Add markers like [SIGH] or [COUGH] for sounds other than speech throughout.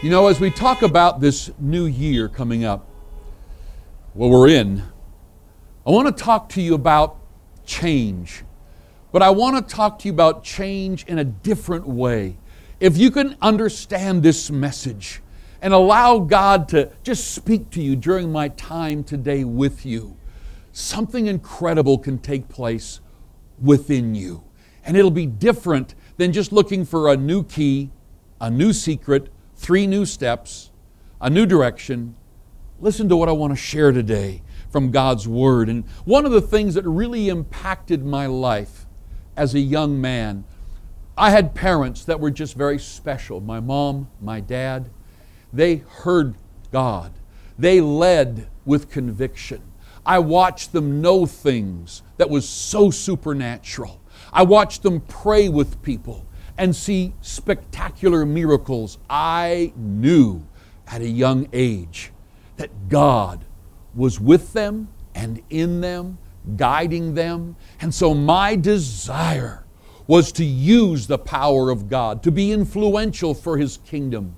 You know, as we talk about this new year coming up, well, we're in, I want to talk to you about change. But I want to talk to you about change in a different way. If you can understand this message and allow God to just speak to you during my time today with you, something incredible can take place within you. And it'll be different than just looking for a new key, a new secret, three new steps, a new direction. Listen to what I want to share today from God's Word. And one of the things that really impacted my life as a young man, I had parents that were just very special. My mom, my dad, they heard God. They led with conviction. I watched them know things that was so supernatural. I watched them pray with people and see spectacular miracles. I knew at a young age that God was with them and in them, guiding them. And so my desire was to use the power of God, to be influential for His kingdom.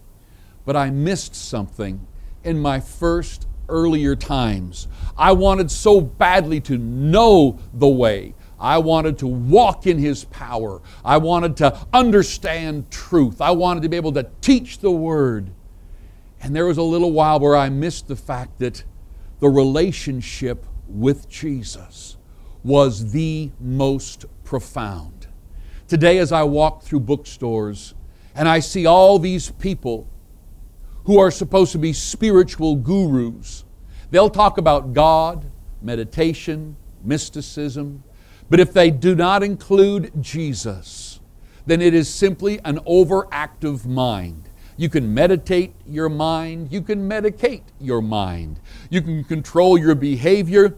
But I missed something in my first earlier times. I wanted so badly to know the way. I wanted to walk in His power. I wanted to understand truth. I wanted to be able to teach the Word. And there was a little while where I missed the fact that the relationship with Jesus was the most profound. Today, as I walk through bookstores and I see all these people who are supposed to be spiritual gurus, they'll talk about God, meditation, mysticism, but if they do not include Jesus, then it is simply an overactive mind. You can meditate your mind, you can medicate your mind, you can control your behavior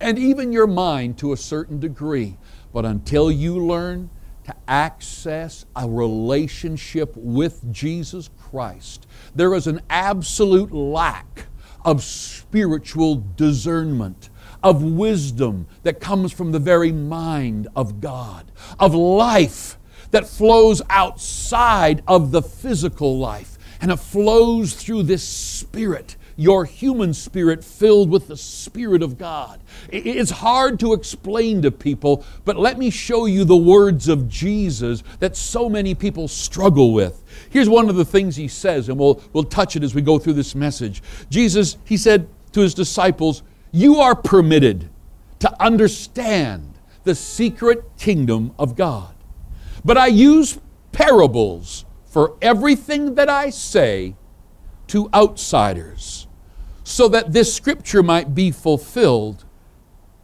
and even your mind to a certain degree. But until you learn to access a relationship with Jesus Christ, there is an absolute lack of spiritual discernment of wisdom that comes from the very mind of God, of life that flows outside of the physical life, and it flows through this spirit your human spirit filled with the Spirit of God. It's hard to explain to people, but let me show you the words of Jesus that so many people struggle with. Here's one of the things he says, and we'll, we'll touch it as we go through this message. Jesus, he said to his disciples, you are permitted to understand the secret kingdom of God. But I use parables for everything that I say to outsiders, so that this scripture might be fulfilled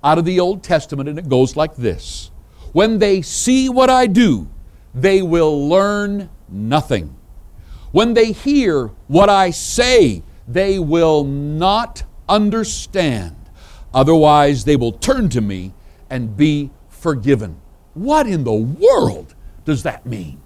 out of the Old Testament. And it goes like this When they see what I do, they will learn nothing. When they hear what I say, they will not understand. Otherwise, they will turn to me and be forgiven. What in the world does that mean?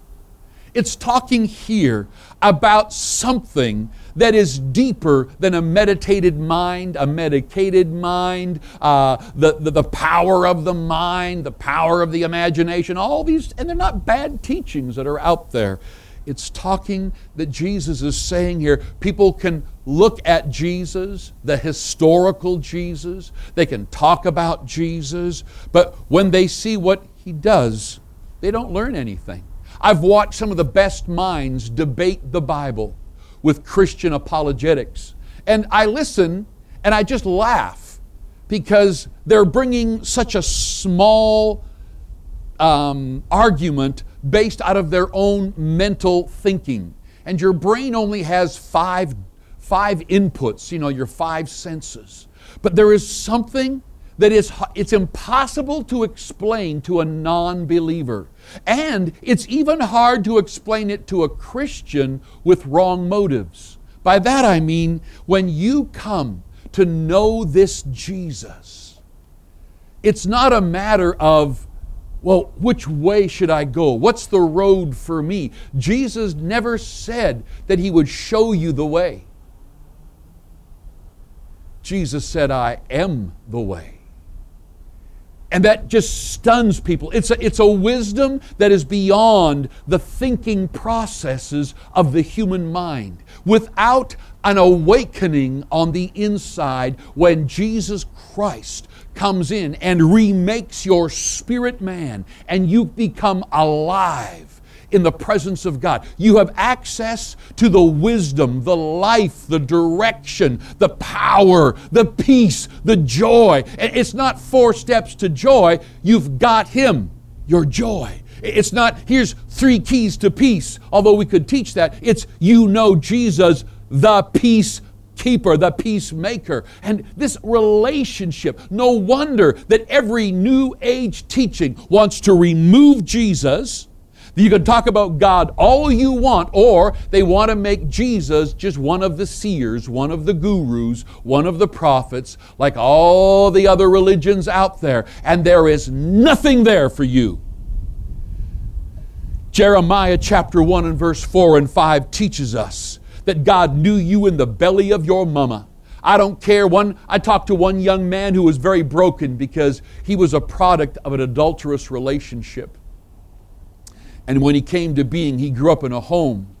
It's talking here about something that is deeper than a meditated mind, a medicated mind, uh, the, the, the power of the mind, the power of the imagination, all these, and they're not bad teachings that are out there. It's talking that Jesus is saying here. People can look at Jesus, the historical Jesus, they can talk about Jesus, but when they see what he does, they don't learn anything. I've watched some of the best minds debate the Bible with Christian apologetics, and I listen and I just laugh because they're bringing such a small um, argument based out of their own mental thinking. And your brain only has five, five inputs, you know, your five senses. But there is something that is it's impossible to explain to a non-believer. And it's even hard to explain it to a Christian with wrong motives. By that I mean when you come to know this Jesus, it's not a matter of well, which way should I go? What's the road for me? Jesus never said that He would show you the way. Jesus said, I am the way. And that just stuns people. It's a, it's a wisdom that is beyond the thinking processes of the human mind. Without an awakening on the inside when Jesus Christ comes in and remakes your spirit man and you become alive in the presence of God. You have access to the wisdom, the life, the direction, the power, the peace, the joy. It's not four steps to joy, you've got Him, your joy. It's not, here's three keys to peace, although we could teach that. It's you know Jesus, the peace keeper, the peacemaker. And this relationship, no wonder that every New Age teaching wants to remove Jesus you can talk about God all you want, or they want to make Jesus just one of the seers, one of the gurus, one of the prophets, like all the other religions out there, and there is nothing there for you. Jeremiah chapter 1 and verse 4 and 5 teaches us that God knew you in the belly of your mama. I don't care. One, I talked to one young man who was very broken because he was a product of an adulterous relationship. And when he came to being, he grew up in a home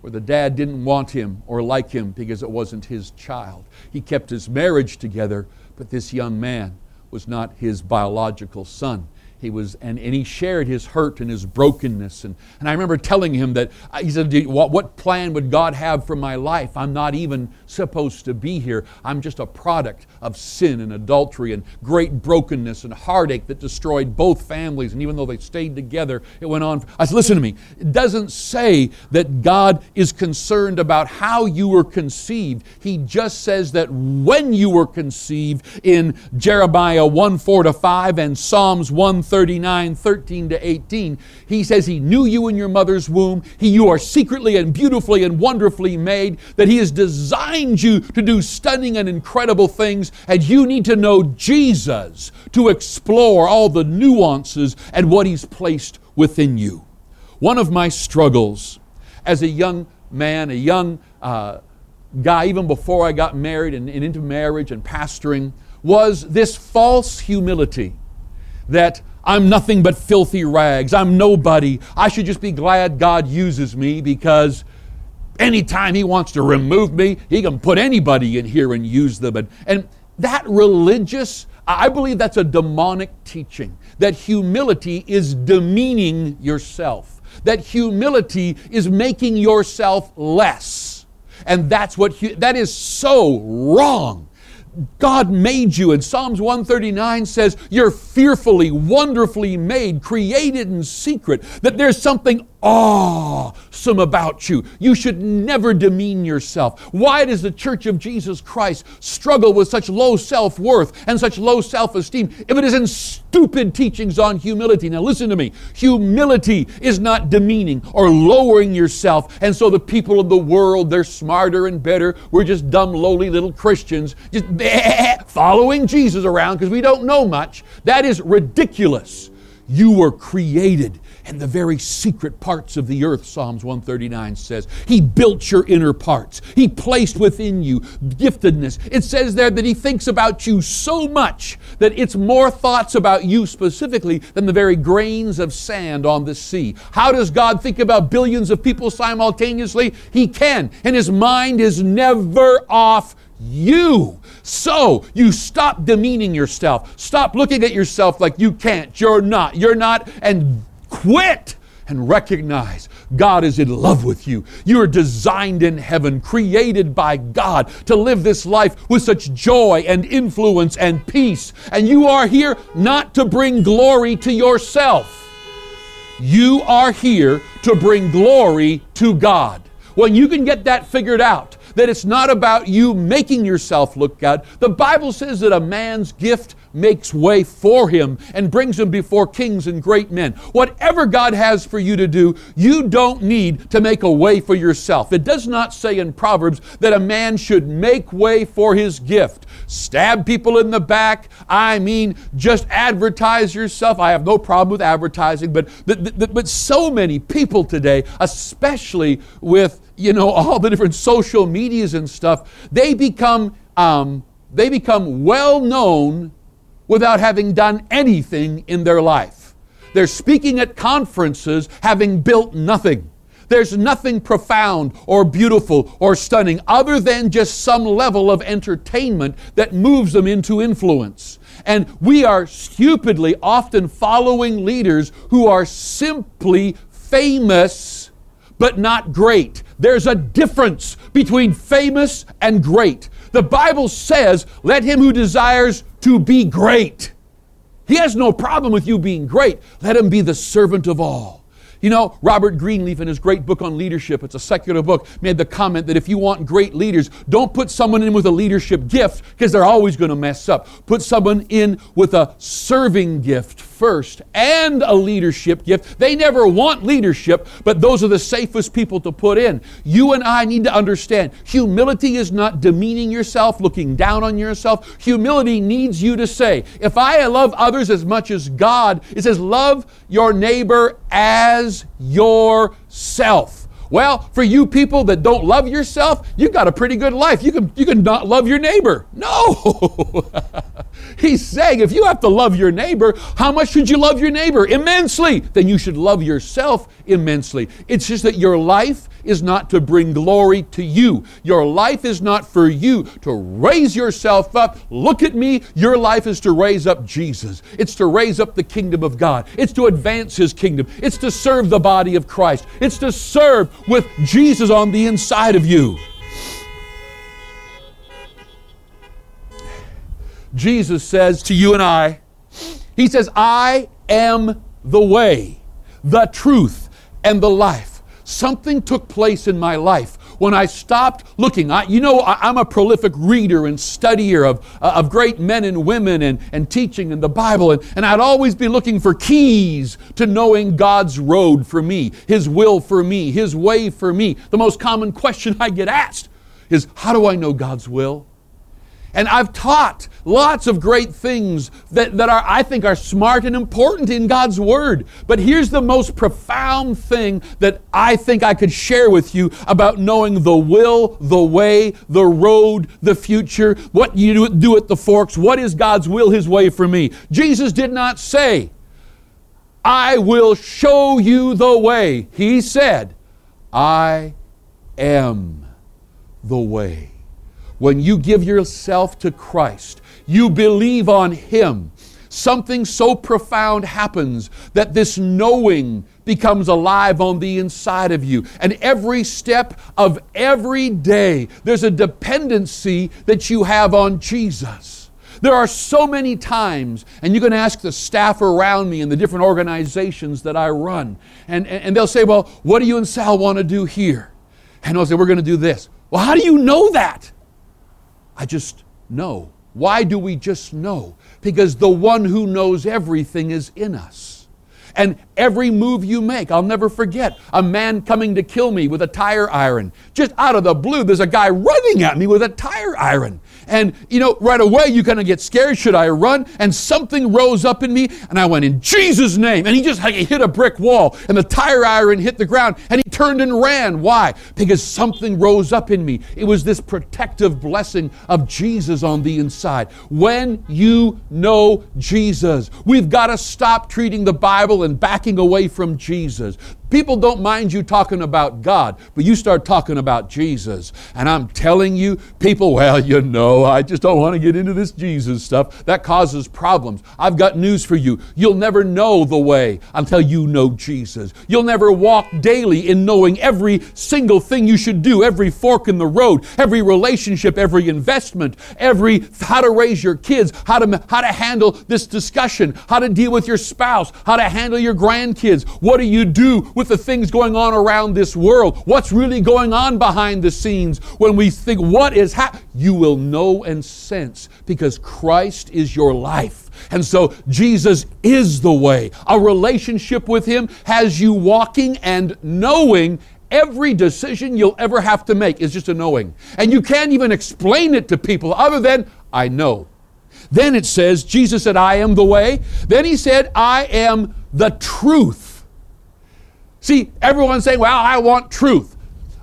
where the dad didn't want him or like him because it wasn't his child. He kept his marriage together, but this young man was not his biological son he was and, and he shared his hurt and his brokenness. And, and i remember telling him that uh, he said what, what plan would god have for my life? I'm not even supposed to be here. I'm just a product of sin and adultery and great brokenness and heartache that destroyed both families. And even though they stayed together it went on. I said listen to me. It doesn't say that god is concerned about how you were conceived. He just says that when you were conceived in jeremiah 1 4 to 5 and psalms 1 39, 13 to 18, he says he knew you in your mother's womb. He, you are secretly and beautifully and wonderfully made, that he has designed you to do stunning and incredible things, and you need to know Jesus to explore all the nuances and what he's placed within you. One of my struggles as a young man, a young uh, guy, even before I got married and, and into marriage and pastoring, was this false humility that I'm nothing but filthy rags. I'm nobody. I should just be glad God uses me because anytime He wants to remove me, He can put anybody in here and use them. And, and that religious, I believe that's a demonic teaching, that humility is demeaning yourself, that humility is making yourself less. And that's what, that is so wrong. God made you. And Psalms 139 says, You're fearfully, wonderfully made, created in secret, that there's something awesome about you. You should never demean yourself. Why does the Church of Jesus Christ struggle with such low self worth and such low self esteem if it is in stupid teachings on humility? Now, listen to me. Humility is not demeaning or lowering yourself. And so the people of the world, they're smarter and better. We're just dumb, lowly little Christians, just [LAUGHS] following Jesus around because we don't know much. That is ridiculous. You were created in the very secret parts of the earth, Psalms 139 says. He built your inner parts. He placed within you giftedness. It says there that He thinks about you so much that it's more thoughts about you specifically than the very grains of sand on the sea. How does God think about billions of people simultaneously? He can, and His mind is never off you. So you stop demeaning yourself. Stop looking at yourself like you can't, you're not, you're not, and quit and recognize God is in love with you. You are designed in heaven, created by God to live this life with such joy and influence and peace. And you are here not to bring glory to yourself. You are here to bring glory to God. When you can get that figured out, that it's not about you making yourself look good. The Bible says that a man's gift makes way for him and brings him before kings and great men. Whatever God has for you to do, you don't need to make a way for yourself. It does not say in Proverbs that a man should make way for his gift. Stab people in the back. I mean, just advertise yourself. I have no problem with advertising, but, but, but so many people today, especially with you know all the different social medias and stuff, they become um, they become well known without having done anything in their life. They're speaking at conferences having built nothing. There's nothing profound or beautiful or stunning other than just some level of entertainment that moves them into influence. And we are stupidly often following leaders who are simply famous but not great. There's a difference between famous and great. The Bible says, let him who desires to be great. He has no problem with you being great. Let him be the servant of all. You know, Robert Greenleaf, in his great book on leadership, it's a secular book, made the comment that if you want great leaders, don't put someone in with a leadership gift because they're always going to mess up. Put someone in with a serving gift first and a leadership gift. They never want leadership, but those are the safest people to put in. You and I need to understand humility is not demeaning yourself, looking down on yourself. Humility needs you to say, if I love others as much as God, it says, love your neighbor as yourself. Well, for you people that don't love yourself, you've got a pretty good life. You can, you can not love your neighbor. No! [LAUGHS] He's saying if you have to love your neighbor, how much should you love your neighbor? Immensely. Then you should love yourself immensely. It's just that your life is not to bring glory to you. Your life is not for you to raise yourself up. Look at me. Your life is to raise up Jesus. It's to raise up the kingdom of God. It's to advance his kingdom. It's to serve the body of Christ. It's to serve with Jesus on the inside of you. Jesus says to you and I, He says, I am the way, the truth, and the life. Something took place in my life when I stopped looking. I, you know, I, am a prolific reader and studier of, uh, of great men and women and, and teaching in the Bible, and, and I'd always be looking for keys to knowing God's road for me, His will for me, His way for me. The most common question I get asked is, How do I know God's will? And I've taught lots of great things that, that are, I think, are smart and important in God's Word. But here's the most profound thing that I think I could share with you about knowing the will, the way, the road, the future, what you do at the forks, what is God's will, His way for me. Jesus did not say, I will show you the way. He said, I am the way when you give yourself to Christ, you believe on Him, something so profound happens that this knowing becomes alive on the inside of you. And every step of every day, there's a dependency that you have on Jesus. There are so many times, and you can ask the staff around me in the different organizations that I run, and, and they'll say, Well, what do you and Sal want to do here? And I'll say, We're going to do this. Well, how do you know that? I just know. Why do we just know? Because the one who knows everything is in us. And every move you make, I'll never forget a man coming to kill me with a tire iron. Just out of the blue, there's a guy running at me with a tire iron. And, you know, right away you kind of get scared. Should I run? And something rose up in me, and I went, In Jesus' name. And he just he hit a brick wall, and the tire iron hit the ground, and he turned and ran. Why? Because something rose up in me. It was this protective blessing of Jesus on the inside. When you know Jesus, we've got to stop treating the Bible and backing away from Jesus. People don't mind you talking about God, but you start talking about Jesus. And I'm telling you, people, well, you know, I just don't want to get into this Jesus stuff. That causes problems. I've got news for you. You'll never know the way until you know Jesus. You'll never walk daily in knowing every single thing you should do, every fork in the road, every relationship, every investment, every how to raise your kids, how to, how to handle this discussion, how to deal with your spouse, how to handle your grandkids. What do you do with the things going on around this world. What's really going on behind the scenes when we think, what is happening? You will know and sense because Christ is your life. And so Jesus is the way. A relationship with Him has you walking and knowing every decision you'll ever have to make is just a knowing. And you can't even explain it to people other than, I know. Then it says, Jesus said, I am the way. Then He said, I am the truth. See, everyone's saying, well, I want truth.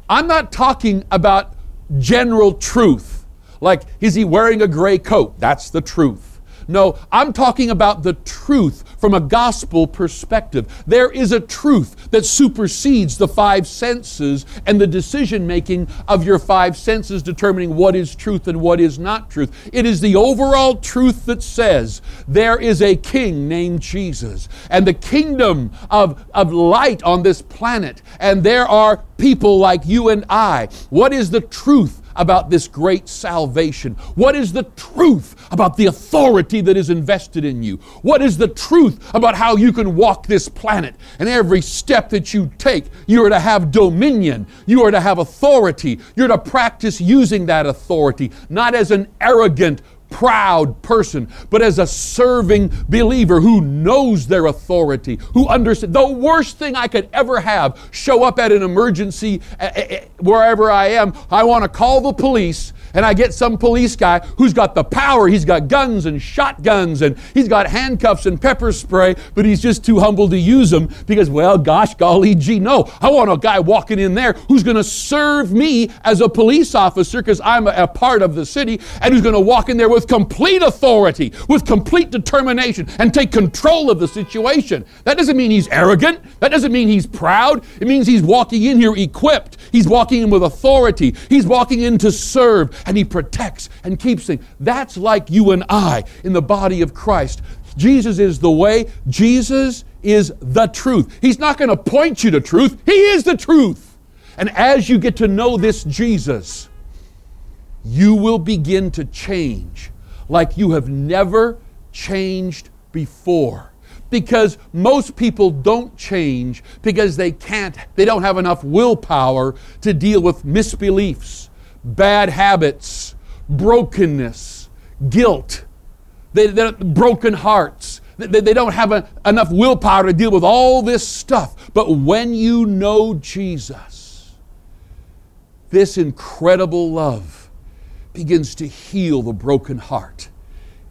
I'm not talking about general truth. Like, is he wearing a gray coat? That's the truth. No, I'm talking about the truth from a gospel perspective. There is a truth that supersedes the five senses and the decision making of your five senses determining what is truth and what is not truth. It is the overall truth that says there is a king named Jesus and the kingdom of, of light on this planet, and there are people like you and I. What is the truth about this great salvation? What is the truth about the authority that is invested in you? What is the truth about how you can walk this planet? And every step that you take, you are to have dominion, you are to have authority, you're to practice using that authority, not as an arrogant, proud person, but as a serving believer who knows their authority, who understands. The worst thing I could ever have show up at an emergency wherever I am. I want to call the police and I get some police guy who's got the power. He's got guns and shotguns and he's got handcuffs and pepper spray, but he's just too humble to use them because, well, gosh, golly gee, no. I want a guy walking in there who's going to serve me as a police officer because I'm a, a part of the city and who's going to walk in there with complete authority, with complete determination and take control of the situation. That doesn't mean he's arrogant. That doesn't mean he's proud. It means he's walking in here equipped. He's walking in with authority. He's walking in to serve and He protects and keeps things. That's like you and I in the body of Christ. Jesus is the way, Jesus is the truth. He's not going to point you to truth, He is the truth. And as you get to know this Jesus, you will begin to change like you have never changed before. Because most people don't change because they can't, they don't have enough willpower to deal with misbeliefs bad habits, brokenness, guilt, they, broken hearts. They, they don't have a, enough willpower to deal with all this stuff. But when you know Jesus, this incredible love begins to heal the broken heart.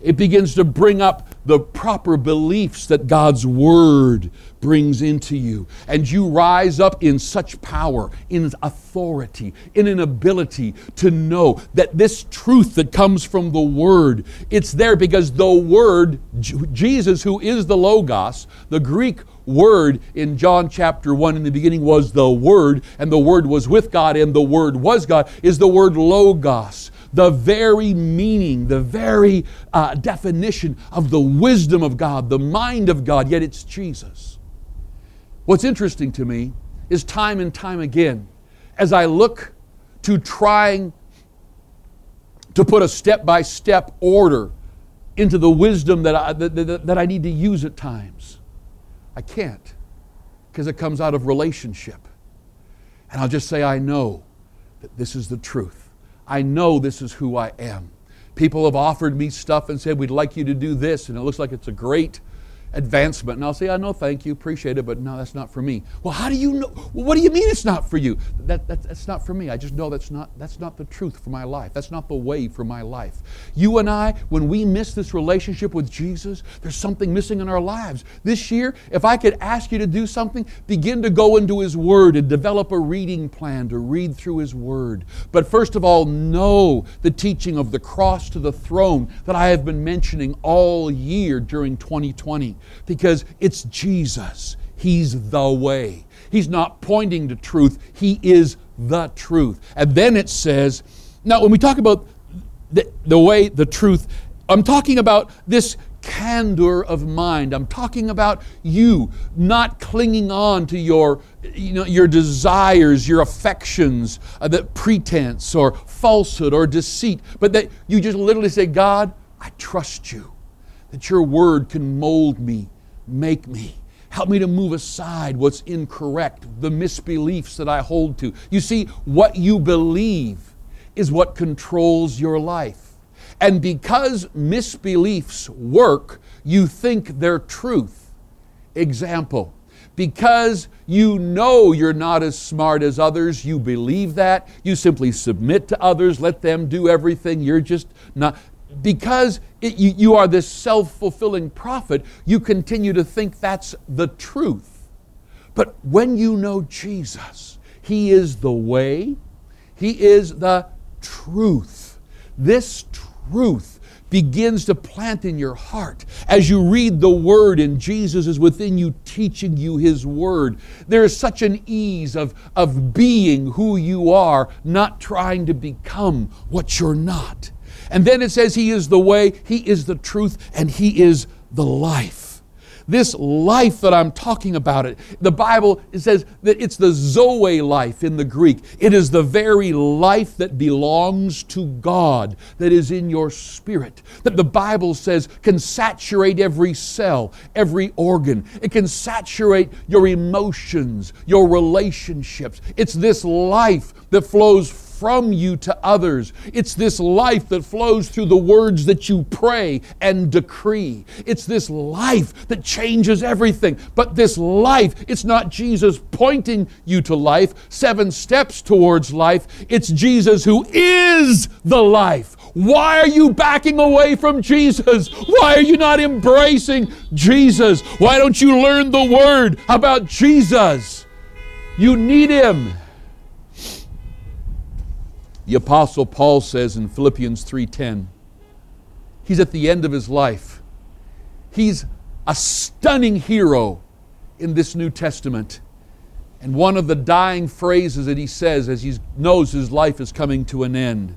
It begins to bring up the proper beliefs that God's Word brings into you. And you rise up in such power, in authority, in an ability to know that this truth that comes from the Word, it's there because the Word, Jesus, who is the Logos, the Greek word in John chapter 1 in the beginning was the Word, and the Word was with God, and the Word was God, is the word Logos the very meaning, the very uh, definition of the wisdom of God, the mind of God, yet it's Jesus. What's interesting to me is time and time again, as I look to trying to put a step by step order into the wisdom that I, that, that, that I need to use at times, I can't because it comes out of relationship. And I'll just say, I know that this is the truth. I know this is who I am. People have offered me stuff and said, We'd like you to do this, and it looks like it's a great advancement. And I'll say, I know, thank you, appreciate it, but no, that's not for me. Well, how do you know? Well, what do you mean it's not for you? That, that, that's not for me. I just know that's not, that's not the truth for my life. That's not the way for my life. You and I, when we miss this relationship with Jesus, there's something missing in our lives. This year, if I could ask you to do something, begin to go into His Word and develop a reading plan to read through His Word. But first of all, know the teaching of the cross to the throne that I have been mentioning all year during 2020 because it's Jesus. He's the way. He's not pointing to truth, He is the truth. And then it says, now when we talk about the, the way, the truth, I'm talking about this candor of mind. I'm talking about you not clinging on to your, you know, your desires, your affections, uh, that pretense or falsehood or deceit, but that you just literally say, God, I trust you that your word can mold me, make me. Help me to move aside what's incorrect, the misbeliefs that I hold to. You see, what you believe is what controls your life. And because misbeliefs work, you think they're truth. Example, because you know you're not as smart as others, you believe that, you simply submit to others, let them do everything, you're just not because it, you, you are this self fulfilling prophet, you continue to think that's the truth. But when you know Jesus, He is the way, He is the truth. This truth begins to plant in your heart as you read the Word and Jesus is within you teaching you His Word. There is such an ease of, of being who you are, not trying to become what you're not. And then it says, He is the way, He is the truth, and He is the life. This life that I'm talking about, it, the Bible it says that it's the Zoe life in the Greek. It is the very life that belongs to God, that is in your spirit, that the Bible says can saturate every cell, every organ. It can saturate your emotions, your relationships. It's this life that flows from you to others. It's this life that flows through the words that you pray and decree. It's this life that changes everything. But this life, it's not Jesus pointing you to life, seven steps towards life. It's Jesus who is the life. Why are you backing away from Jesus? Why are you not embracing Jesus? Why don't you learn the word about Jesus? You need him. The apostle Paul says in Philippians 3:10, he's at the end of his life. He's a stunning hero in this New Testament. And one of the dying phrases that he says as he knows his life is coming to an end,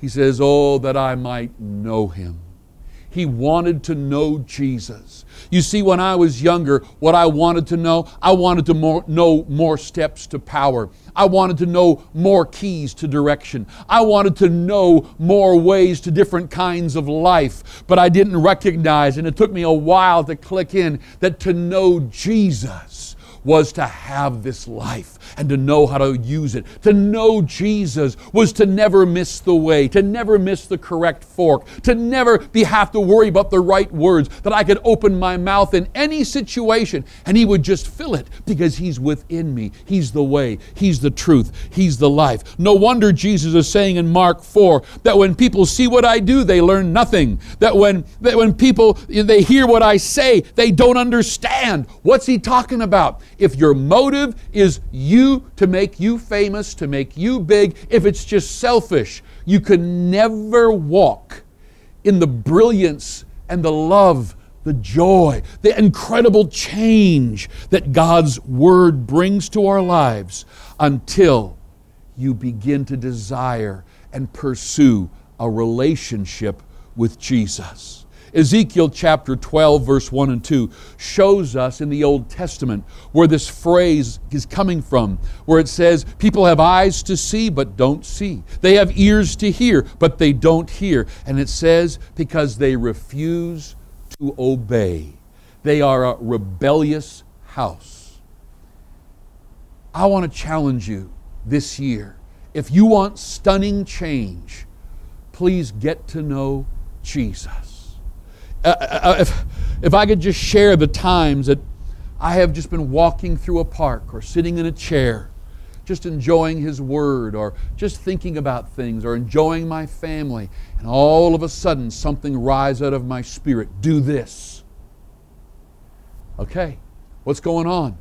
he says, Oh, that I might know him he wanted to know Jesus. You see, when I was younger, what I wanted to know, I wanted to more, know more steps to power. I wanted to know more keys to direction. I wanted to know more ways to different kinds of life. But I didn't recognize, and it took me a while to click in, that to know Jesus was to have this life and to know how to use it. To know Jesus was to never miss the way, to never miss the correct fork, to never be have to worry about the right words, that I could open my mouth in any situation and he would just fill it because he's within me. He's the way, he's the truth, he's the life. No wonder Jesus is saying in Mark 4 that when people see what I do, they learn nothing. That when that when people they hear what I say, they don't understand. What's he talking about? If your motive is you to make you famous, to make you big, if it's just selfish, you can never walk in the brilliance and the love, the joy, the incredible change that God's Word brings to our lives until you begin to desire and pursue a relationship with Jesus. Ezekiel chapter 12, verse 1 and 2 shows us in the Old Testament where this phrase is coming from, where it says, People have eyes to see, but don't see. They have ears to hear, but they don't hear. And it says, Because they refuse to obey. They are a rebellious house. I want to challenge you this year. If you want stunning change, please get to know Jesus. Uh, uh, uh, if, if I could just share the times that I have just been walking through a park or sitting in a chair, just enjoying His Word or just thinking about things or enjoying my family, and all of a sudden something rise out of my spirit. Do this. Okay, what's going on?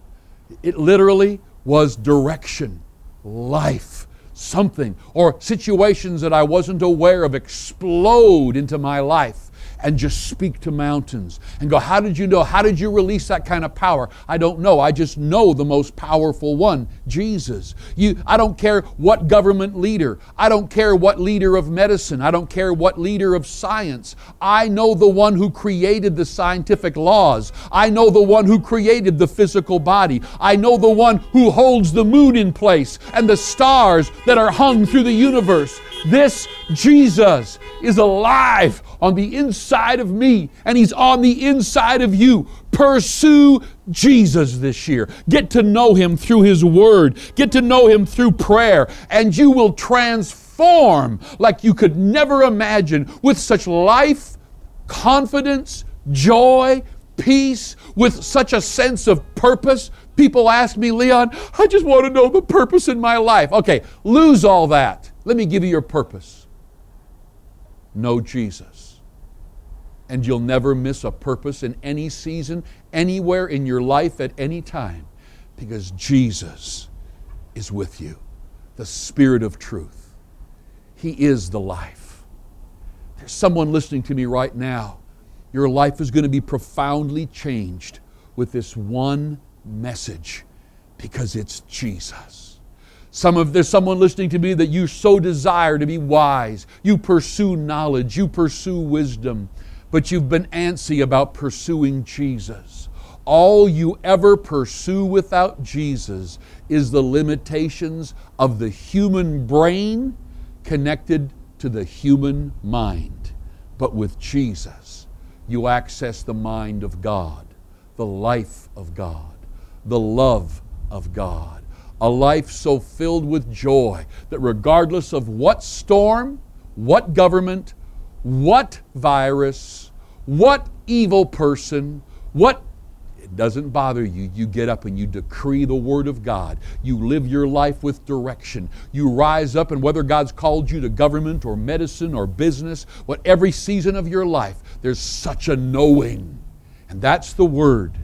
It literally was direction, life, something, or situations that I wasn't aware of explode into my life and just speak to mountains and go, How did you know? How did you release that kind of power? I don't know. I just know the most powerful one, Jesus. You, I don't care what government leader, I don't care what leader of medicine, I don't care what leader of science. I know the one who created the scientific laws. I know the one who created the physical body. I know the one who holds the moon in place and the stars that are hung through the universe. This Jesus is alive on the inside of me, and He's on the inside of you. Pursue Jesus this year. Get to know Him through His Word, get to know Him through prayer, and you will transform like you could never imagine with such life, confidence, joy, peace, with such a sense of purpose. People ask me, Leon, I just want to know the purpose in my life. Okay, lose all that. Let me give you your purpose. Know Jesus and you'll never miss a purpose in any season, anywhere in your life at any time, because Jesus is with you, the Spirit of truth. He is the life. There's someone listening to me right now. Your life is going to be profoundly changed with this one message because it's Jesus. Some of there's someone listening to me that you so desire to be wise. You pursue knowledge, you pursue wisdom, but you've been antsy about pursuing Jesus. All you ever pursue without Jesus is the limitations of the human brain connected to the human mind. But with Jesus, you access the mind of God, the life of God, the love of God. A life so filled with joy that regardless of what storm, what government, what virus, what evil person, what it doesn't bother you. You get up and you decree the Word of God. You live your life with direction. You rise up, and whether God's called you to government or medicine or business, what every season of your life, there's such a knowing. And that's the word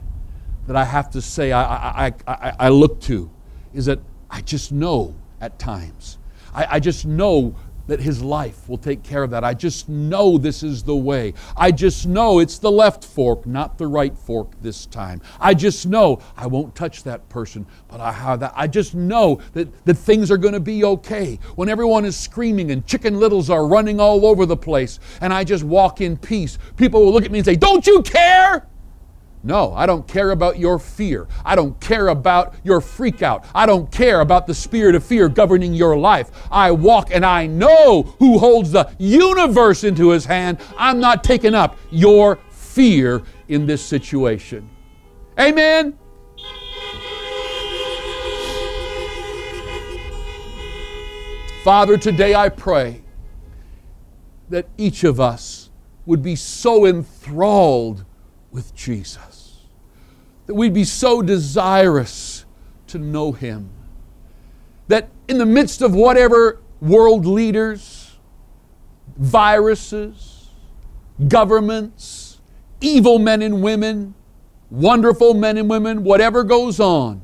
that I have to say I, I, I, I look to is that I just know at times. I, I just know that his life will take care of that. I just know this is the way. I just know it's the left fork, not the right fork this time. I just know I won't touch that person, but I have that. I just know that, that things are going to be okay. When everyone is screaming and chicken littles are running all over the place, and I just walk in peace, people will look at me and say, Don't you care? No, I don't care about your fear. I don't care about your freak out. I don't care about the spirit of fear governing your life. I walk and I know who holds the universe into his hand. I'm not taking up your fear in this situation. Amen. Father, today I pray that each of us would be so enthralled with Jesus that we'd be so desirous to know Him. That in the midst of whatever world leaders, viruses, governments, evil men and women, wonderful men and women, whatever goes on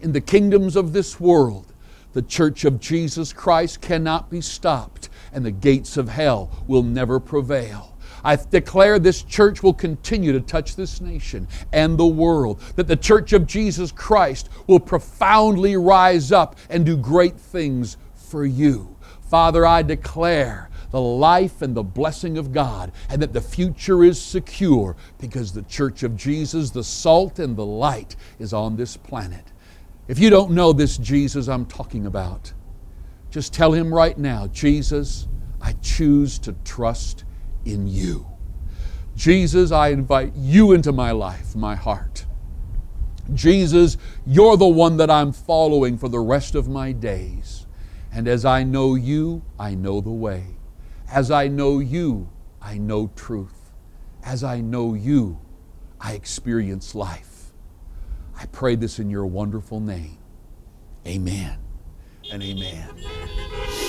in the kingdoms of this world, the church of Jesus Christ cannot be stopped, and the gates of hell will never prevail. I declare this church will continue to touch this nation and the world, that the church of Jesus Christ will profoundly rise up and do great things for you. Father, I declare the life and the blessing of God, and that the future is secure because the church of Jesus, the salt and the light, is on this planet. If you don't know this Jesus I'm talking about, just tell him right now Jesus, I choose to trust in you. Jesus, I invite you into my life, my heart. Jesus, you're the one that I'm following for the rest of my days. And as I know you, I know the way. As I know you, I know truth. As I know you, I experience life. I pray this in your wonderful name. Amen and amen.